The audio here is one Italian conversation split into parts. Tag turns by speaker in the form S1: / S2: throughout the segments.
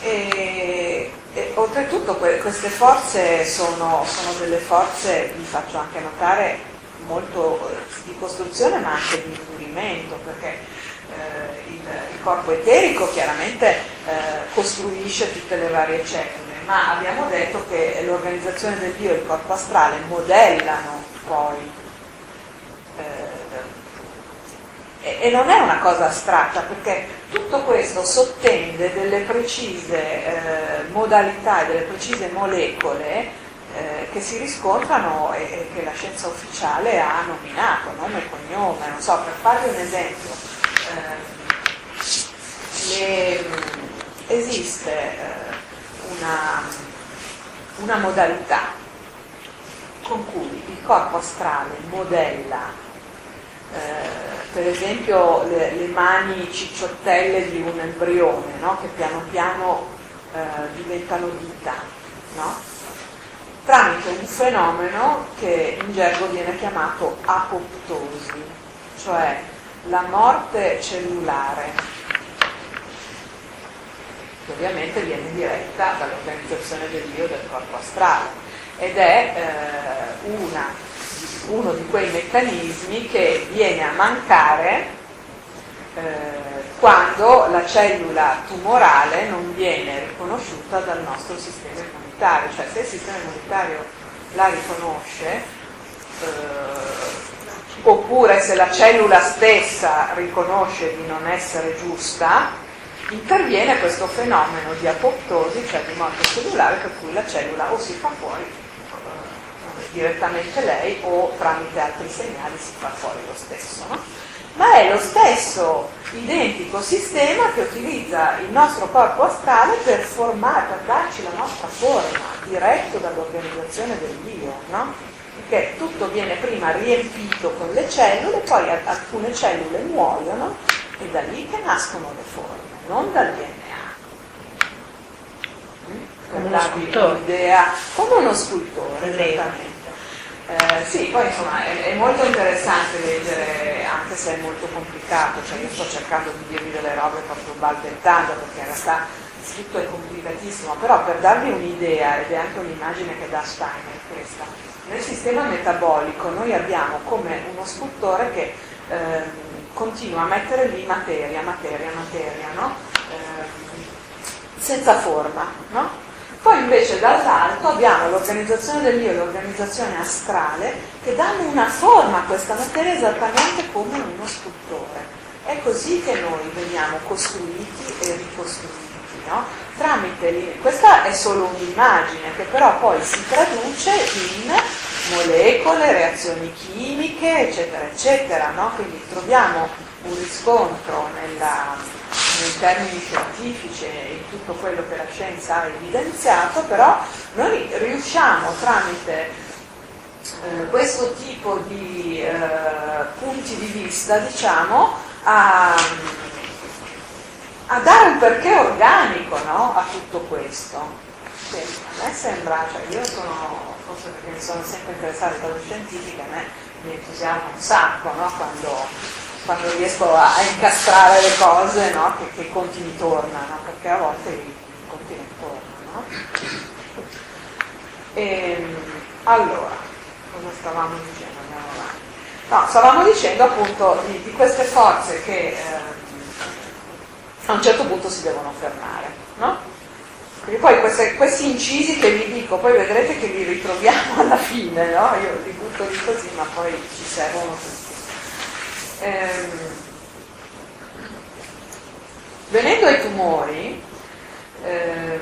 S1: E, e oltretutto que- queste forze sono, sono, delle forze, vi faccio anche notare, molto di costruzione ma anche di indurimento, perché eh, il, il, corpo eterico chiaramente eh, costruisce tutte le varie cellule, ma abbiamo detto che l'organizzazione del Dio e il corpo astrale modellano poi eh, e non è una cosa astratta perché tutto questo sottende delle precise eh, modalità e delle precise molecole eh, che si riscontrano e, e, che la scienza ufficiale ha nominato, nome e cognome. Non so, per farvi un esempio, eh, le, esiste eh, una, una modalità con cui il corpo astrale modella per esempio le, le, mani cicciottelle di un embrione no? che piano piano eh, diventano dita, no? tramite un fenomeno che in gergo viene chiamato apoptosi, cioè la morte cellulare, che ovviamente viene diretta dall'organizzazione del io del corpo astrale ed è eh, una uno di quei meccanismi che viene a mancare eh, quando la cellula tumorale non viene riconosciuta dal nostro sistema immunitario, cioè se il sistema immunitario la riconosce, eh, oppure se la cellula stessa riconosce di non essere giusta, interviene questo fenomeno di apoptosi, cioè di morte cellulare, per cui la cellula o si fa fuori direttamente lei o tramite altri segnali si fa fuori lo stesso. No? Ma è lo stesso identico sistema che utilizza il nostro corpo astrale per formare, per darci la nostra forma, diretto dall'organizzazione del Dio, no? Perché tutto viene prima riempito con le cellule, poi alcune cellule muoiono e da lì che nascono le forme, non dal DNA.
S2: Mm? Come uno scultore.
S1: Come uno scultore, esattamente. Eh, sì, poi insomma è, è, molto interessante leggere, anche se è molto complicato, cioè io sto cercando di dirvi delle robe proprio balbettando perché in realtà scritto è complicatissimo, però per darvi un'idea, ed è anche un'immagine che dà Steiner questa, nel sistema metabolico noi abbiamo come uno scultore che eh, continua a mettere lì materia, materia, materia, no? eh, senza forma, no? Poi invece dall'alto abbiamo l'organizzazione dell'io e l'organizzazione astrale che danno una forma a questa materia esattamente come uno scultore. È così che noi veniamo costruiti e ricostruiti. No? Tramite questa è solo un'immagine che però poi si traduce in molecole, reazioni chimiche, eccetera, eccetera. No? Quindi troviamo un riscontro nella, nei termini scientifici e in tutto quello che la scienza ha evidenziato, però noi riusciamo tramite eh, questo tipo di eh, punti di vista, diciamo, a, a, dare un perché organico no, a tutto questo. Sì, a me sembra, cioè io sono, forse perché mi sono sempre interessata alla scientifica, a me mi entusiasma un sacco no, quando quando riesco a, a incastrare le cose no? che, che, i conti mi tornano, perché a volte i, conti non tornano. E, ehm, allora, cosa stavamo dicendo? Andiamo avanti. No, stavamo dicendo appunto di, di queste forze che eh, a un certo punto si devono fermare, no? Quindi poi queste, questi incisi che vi dico, poi vedrete che li ritroviamo alla fine, no? Io li butto lì così, ma poi ci servono tutti. Ehm, venendo ai tumori, ehm,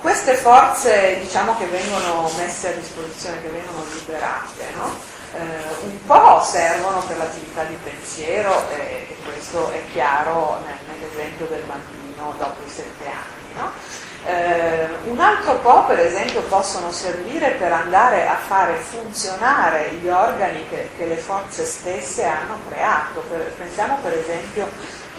S1: queste forze diciamo, che vengono messe a disposizione, che vengono liberate, no? eh, un po' servono per l'attività di pensiero e, e questo è chiaro nel, nell'esempio del bambino dopo i sette anni. No? Eh, un altro po', per esempio, possono servire per andare a fare funzionare gli organi che, che le forze stesse hanno creato. Per, pensiamo per esempio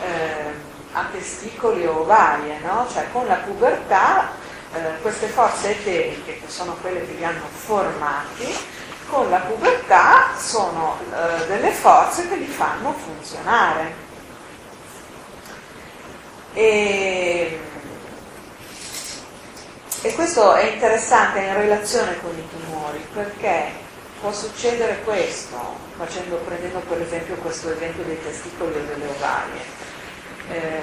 S1: eh, a testicoli o ovarie, no? cioè con la pubertà eh, queste forze eteriche, che sono quelle che li hanno formati, con la pubertà sono eh, delle forze che li fanno funzionare. E, questo è interessante in relazione con i tumori perché può succedere questo, facendo, prendendo per esempio questo esempio dei testicoli o delle ovarie, eh,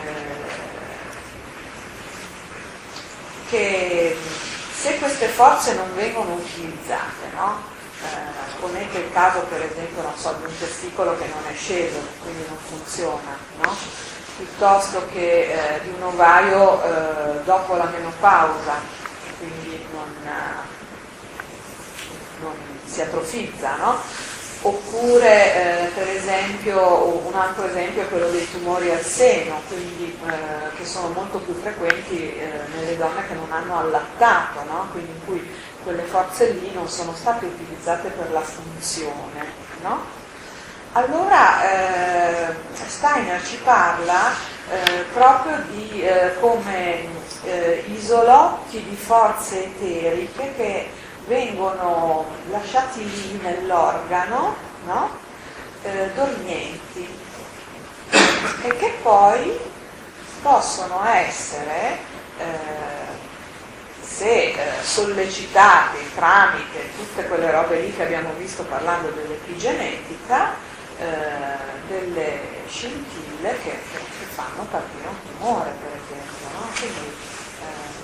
S1: che se queste forze non vengono utilizzate, no? eh, ponete il caso per esempio so, di un testicolo che non è sceso, quindi non funziona, no? piuttosto che eh, di un ovaio eh, dopo la menopausa, quindi non, non si atrofizza, no? oppure eh, per esempio un altro esempio è quello dei tumori al seno, quindi, eh, che sono molto più frequenti eh, nelle donne che non hanno allattato, no? quindi in cui quelle forze lì non sono state utilizzate per la funzione. No? Allora eh, Steiner ci parla eh, proprio di eh, come eh, isolotti di forze eteriche che vengono lasciati lì nell'organo, no? Eh, dormienti, e che poi possono essere se sollecitati tramite tutte quelle robe lì che abbiamo visto parlando dell'epigenetica, delle scintille che, fanno partire un tumore, per esempio. No? Quindi, eh,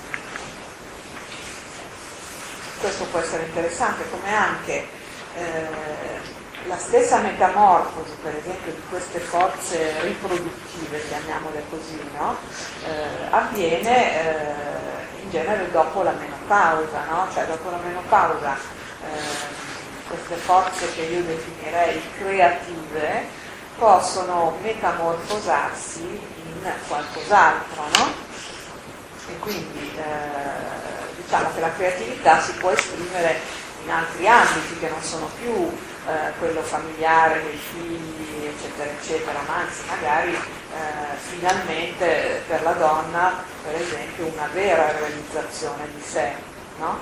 S1: questo può essere interessante, come anche eh, la stessa metamorfosi, per esempio, di queste forze riproduttive, chiamiamole così, no? eh, avviene eh, in genere dopo la menopausa, no? cioè dopo la menopausa eh, queste forze che io definirei creative possono metamorfosarsi in qualcos'altro, no? E quindi eh, diciamo che la creatività si può esprimere in altri ambiti che non sono più eh, quello familiare dei figli, eccetera, eccetera, ma anzi magari eh, finalmente per la donna, per esempio, una vera realizzazione di sé. No?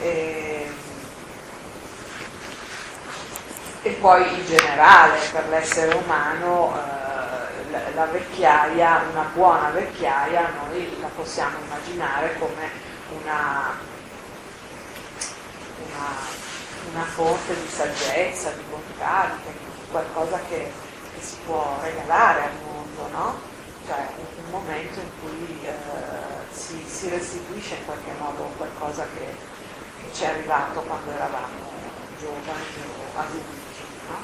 S1: E, e, poi in generale per l'essere umano eh, la, vecchiaia, una buona vecchiaia, noi la possiamo immaginare come una, una, una fonte di saggezza, di bontà, di qualcosa che, che si può regalare al mondo, no? Cioè un momento in cui eh, si, si, restituisce in qualche modo qualcosa che, che ci è arrivato quando eravamo giovani o adulti. No?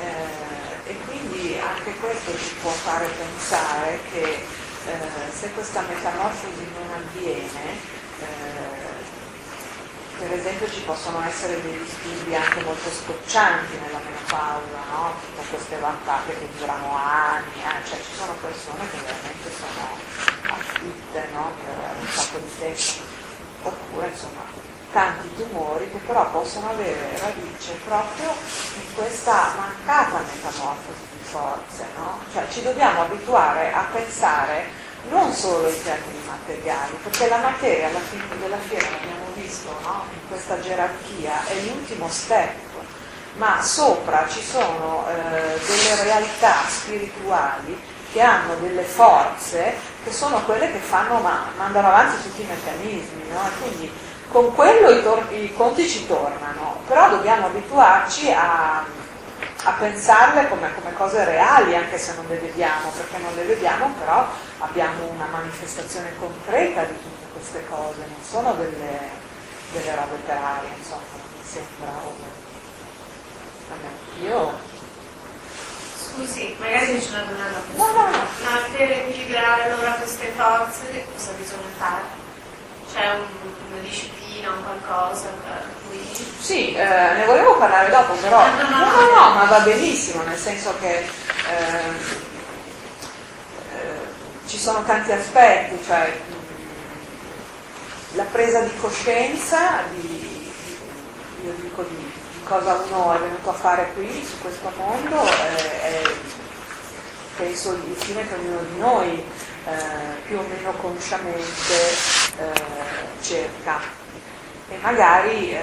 S1: Eh, e quindi anche questo ci può fare pensare che eh, se questa metamorfosi non avviene, eh, per esempio ci possono essere dei disturbi anche molto scoccianti nella menopausa, no? tutte queste vantate che durano anni, eh? cioè ci sono persone che veramente sono afflitte no? per un sacco di tempo, oppure insomma tanti tumori che però possono avere radice proprio in questa mancata metamorfosi di forze, no? cioè ci dobbiamo abituare a pensare non solo in termini materiali, perché la materia alla fine della fiera, l'abbiamo visto, no? in questa gerarchia, è l'ultimo step, ma sopra ci sono eh, delle realtà spirituali che hanno delle forze che sono quelle che fanno, ma, mandano avanti tutti i meccanismi, no? quindi con quello i, tor- i conti ci tornano, però dobbiamo abituarci a, a pensarle come, come, cose reali, anche se non le vediamo, perché non le vediamo, però abbiamo una manifestazione concreta di tutte queste cose, non sono delle, delle robe per aria, insomma, mi sembra. Vabbè, io...
S3: Scusi, magari c'è una domanda.
S1: No, no, no.
S3: Ma per equilibrare allora queste forze cosa bisogna fare? C'è un, una disciplina, un qualcosa per cui...
S1: Sì, eh, ne volevo parlare dopo, però...
S3: No, no, no,
S1: ma va benissimo, nel senso che... Eh, ci sono tanti aspetti, cioè la presa di coscienza di, io dico di, di, cosa uno è venuto a fare qui su questo mondo è, è penso il fine che ognuno di noi eh, più o meno consciamente eh, cerca e magari eh,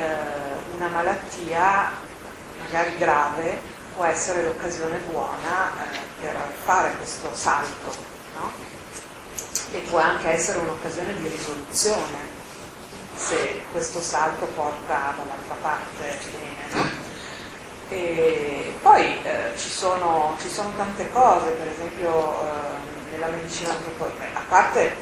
S1: una malattia magari grave può essere l'occasione buona eh, per fare questo salto no? e può anche essere un'occasione di risoluzione se questo salto porta dall'altra parte bene. No? E poi eh, ci, sono, ci, sono, tante cose, per esempio eh, nella medicina antropoica, a parte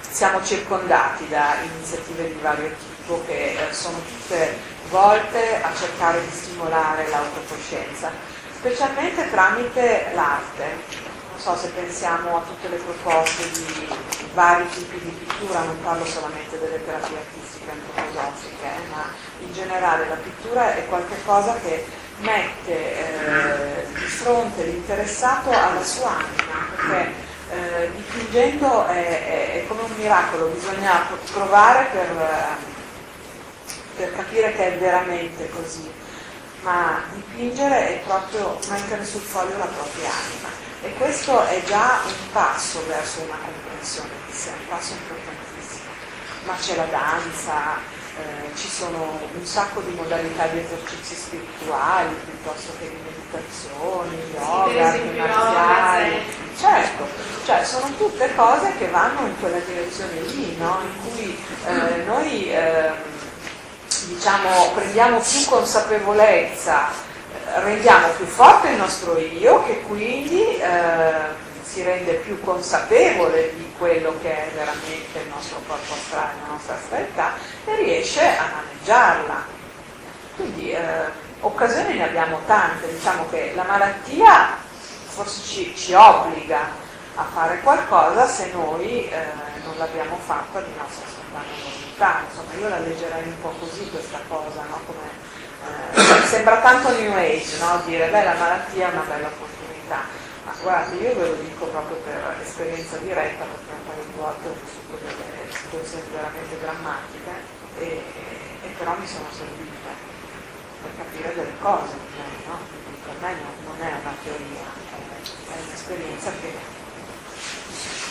S1: siamo circondati da iniziative di vario tipo che eh, sono tutte volte a cercare di stimolare l'autocoscienza, specialmente tramite l'arte. Non so se pensiamo a tutte le proposte di vari tipi di pittura, non parlo solamente delle terapie artistiche antroposofiche, eh, ma in generale la pittura è qualcosa che mette eh, di fronte l'interessato alla sua anima, perché eh, dipingendo è, è, è, come un miracolo, bisogna provare per, per capire che è veramente così, ma dipingere è proprio mettere sul foglio la propria anima. E questo è già un passo verso una comprensione di sé, un passo importantissimo, ma c'è la danza, eh, ci sono un sacco di modalità di esercizi spirituali piuttosto che di meditazioni, yoga, arti marziali. Certo, cioè sono tutte cose che vanno in quella direzione lì, no? in cui eh, noi eh, diciamo, prendiamo più consapevolezza, rendiamo più forte il nostro io che quindi eh, si rende più consapevole di quello che è veramente il nostro corpo astrale, la nostra astralità e riesce a maneggiarla. Quindi eh, occasioni ne abbiamo tante, diciamo che la malattia forse ci, ci obbliga a fare qualcosa se noi eh, non l'abbiamo fatta di nostra spontanea volontà. Insomma, io la leggerei un po' così questa cosa, no? Come, eh, sembra tanto New Age, no? dire beh la malattia è una bella opportunità guardi, io ve lo dico proprio per esperienza diretta, perché un paio di volte ho vissuto delle situazioni veramente drammatiche e, e però mi sono servite per capire delle cose, no? per me non è una teoria, è un'esperienza che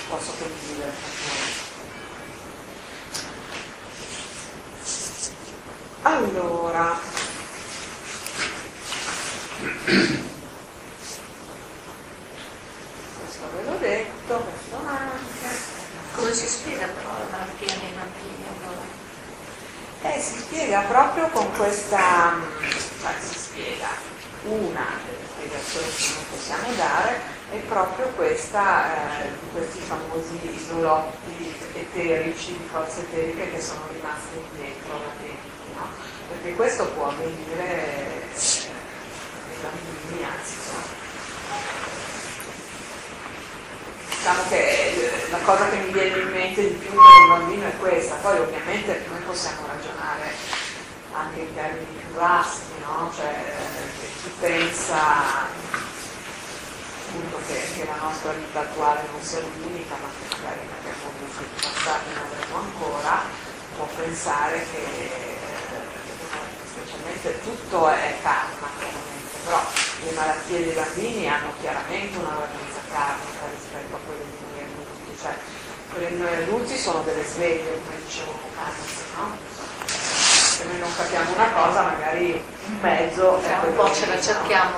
S1: posso condividere con voi. Allora, ve l'ho detto, questo anche.
S2: Come si spiega però la malattia dei bambini allora?
S1: Eh, si spiega proprio con questa, cioè si spiega, una delle spiegazioni che noi possiamo dare è proprio questa, eh, questi famosi isolotti eterici, di forze eteriche che sono rimasti dentro la dentro, no? Perché questo può avvenire ai bambini, anzi sono diciamo che eh, la cosa che mi viene in mente di più per un bambino è questa, poi ovviamente noi possiamo ragionare anche in termini più vasti, no? cioè chi pensa appunto che, che, la nostra vita attuale non sia l'unica, ma che magari abbiamo avuto in passato ne avremo ancora, può pensare che specialmente tutto è karma, però le malattie dei bambini hanno chiaramente una valenza karmica rispetto a quelle di noi adulti, cioè quelle di noi adulti sono delle sveglie, come dicevo poc'anzi, no? Se noi non capiamo una cosa, magari un mezzo
S2: è un po' ce la cerchiamo,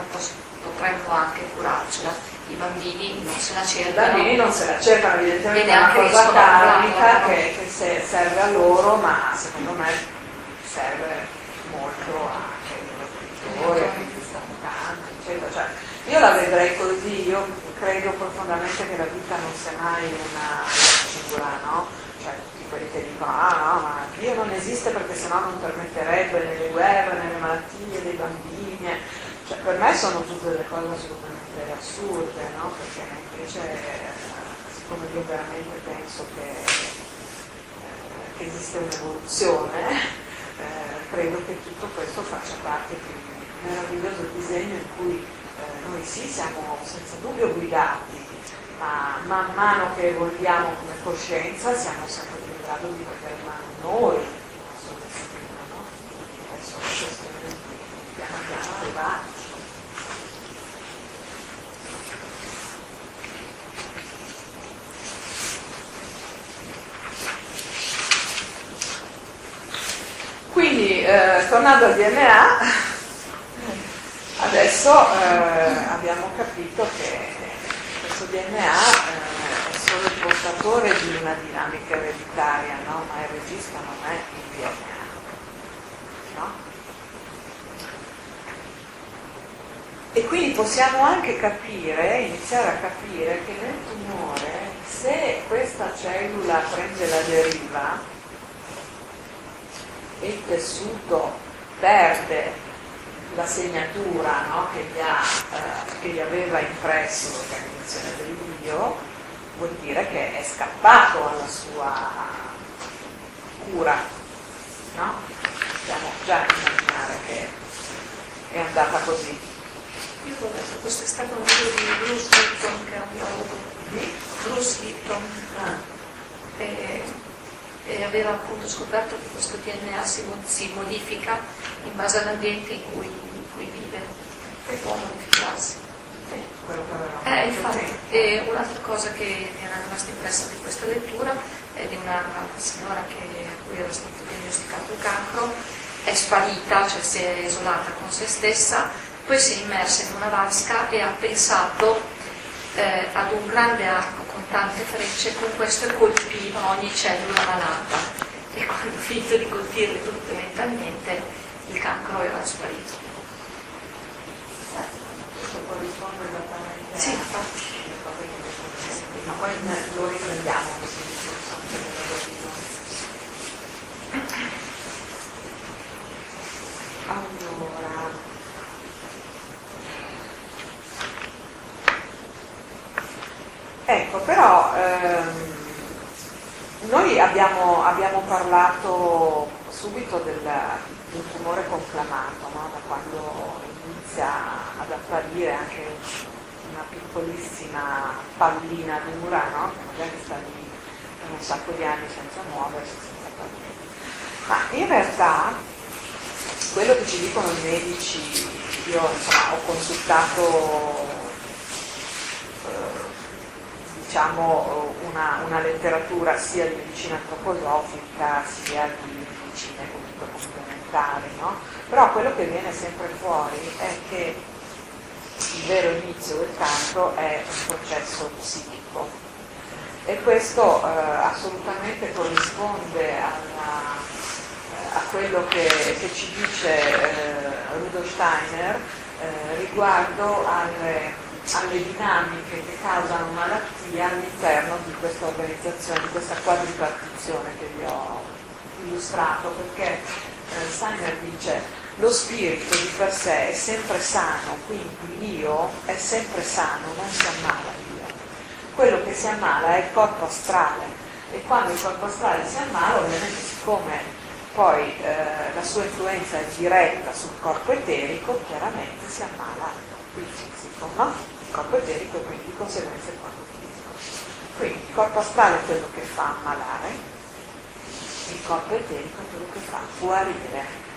S2: potremmo anche curarcela. I bambini non se la cercano.
S1: I bambini non se la cercano, evidentemente è una cosa karmica che, che serve a loro, ma secondo me serve molto anche ai genitori, a chi sta tanto, eccetera. Cioè, io la vedrei così, io credo profondamente che la vita non sia mai una singola, no? Cioè tutti quelli che dicono, ah no, ma Dio non esiste perché sennò non permetterebbe nelle guerre, nelle malattie dei bambini. Cioè, per me sono tutte delle cose assolutamente assurde, no? Perché invece, siccome io veramente penso che, eh, che esiste un'evoluzione, eh, credo che tutto questo faccia parte di un meraviglioso disegno in cui eh, noi sì siamo senza dubbio guidati, ma man mano che evolviamo come coscienza siamo sempre più in grado di prendere in mano noi il nostro destino, no? È solo questione di piano piano arrivarci. Quindi, eh, tornando al DNA, Adesso eh, abbiamo capito che questo DNA eh, è solo il porta portatore di una dinamica ereditaria, no? ma il regista non è il DNA. No? E quindi possiamo anche capire, iniziare a capire che nel tumore, se questa cellula prende la deriva e il tessuto perde la segnatura no, che, gli ha, eh, che, gli aveva impresso l'organizzazione del Dio, vuol dire che è scappato alla sua cura. No? Possiamo già immaginare che è andata così.
S2: Io ho letto, questo è stato un libro di Bruce Lipton che è un biologo di Bruce Lipton ah. e, e, aveva appunto scoperto che questo DNA si, si modifica in base all'ambiente in cui, in cui vive e può modificarsi. Eh, infatti, e un'altra cosa che mi era rimasta impressa di questa lettura è di una, signora che, a cui era stato diagnosticato il cancro, è sparita, cioè si è isolata con se stessa poi si è immersa in una vasca e ha pensato eh, ad un grande arco tante frecce, con questo colpiva ogni cellula malata e quando ha finito di colpirle tutte mentalmente il cancro era sparito.
S1: Questo
S2: sì, infatti.
S1: Ma poi lo riprendiamo questo discorso. Allora, Ecco, però ehm, noi abbiamo, abbiamo, parlato subito del, del tumore conclamato, no? da quando inizia ad apparire anche una piccolissima pallina dura, no? che magari sta lì per un sacco di anni senza muoversi, senza pallina. Ma in realtà quello che ci dicono i medici, io insomma, ho consultato diciamo, una, una, letteratura sia di medicina antroposofica sia di medicine comunque complementari, no? però quello che viene sempre fuori è che il vero inizio del cancro è un processo psichico e questo eh, assolutamente corrisponde alla, eh, a quello che, che ci dice eh, Rudolf Steiner eh, riguardo alle alle dinamiche che causano malattia all'interno di questa organizzazione, di questa quadripartizione che vi ho illustrato, perché eh, Steiner dice lo spirito di per sé è sempre sano, quindi l'io è sempre sano, non si ammala l'io. Quello che si ammala è il corpo astrale e quando il corpo astrale si ammala, ovviamente siccome poi eh, la sua influenza è diretta sul corpo eterico, chiaramente si ammala il fisico, no? Corpo eterico e quindi di conseguenza il corpo fisico. Quindi il corpo astrale è quello che fa ammalare, il corpo eterico è quello che fa guarire.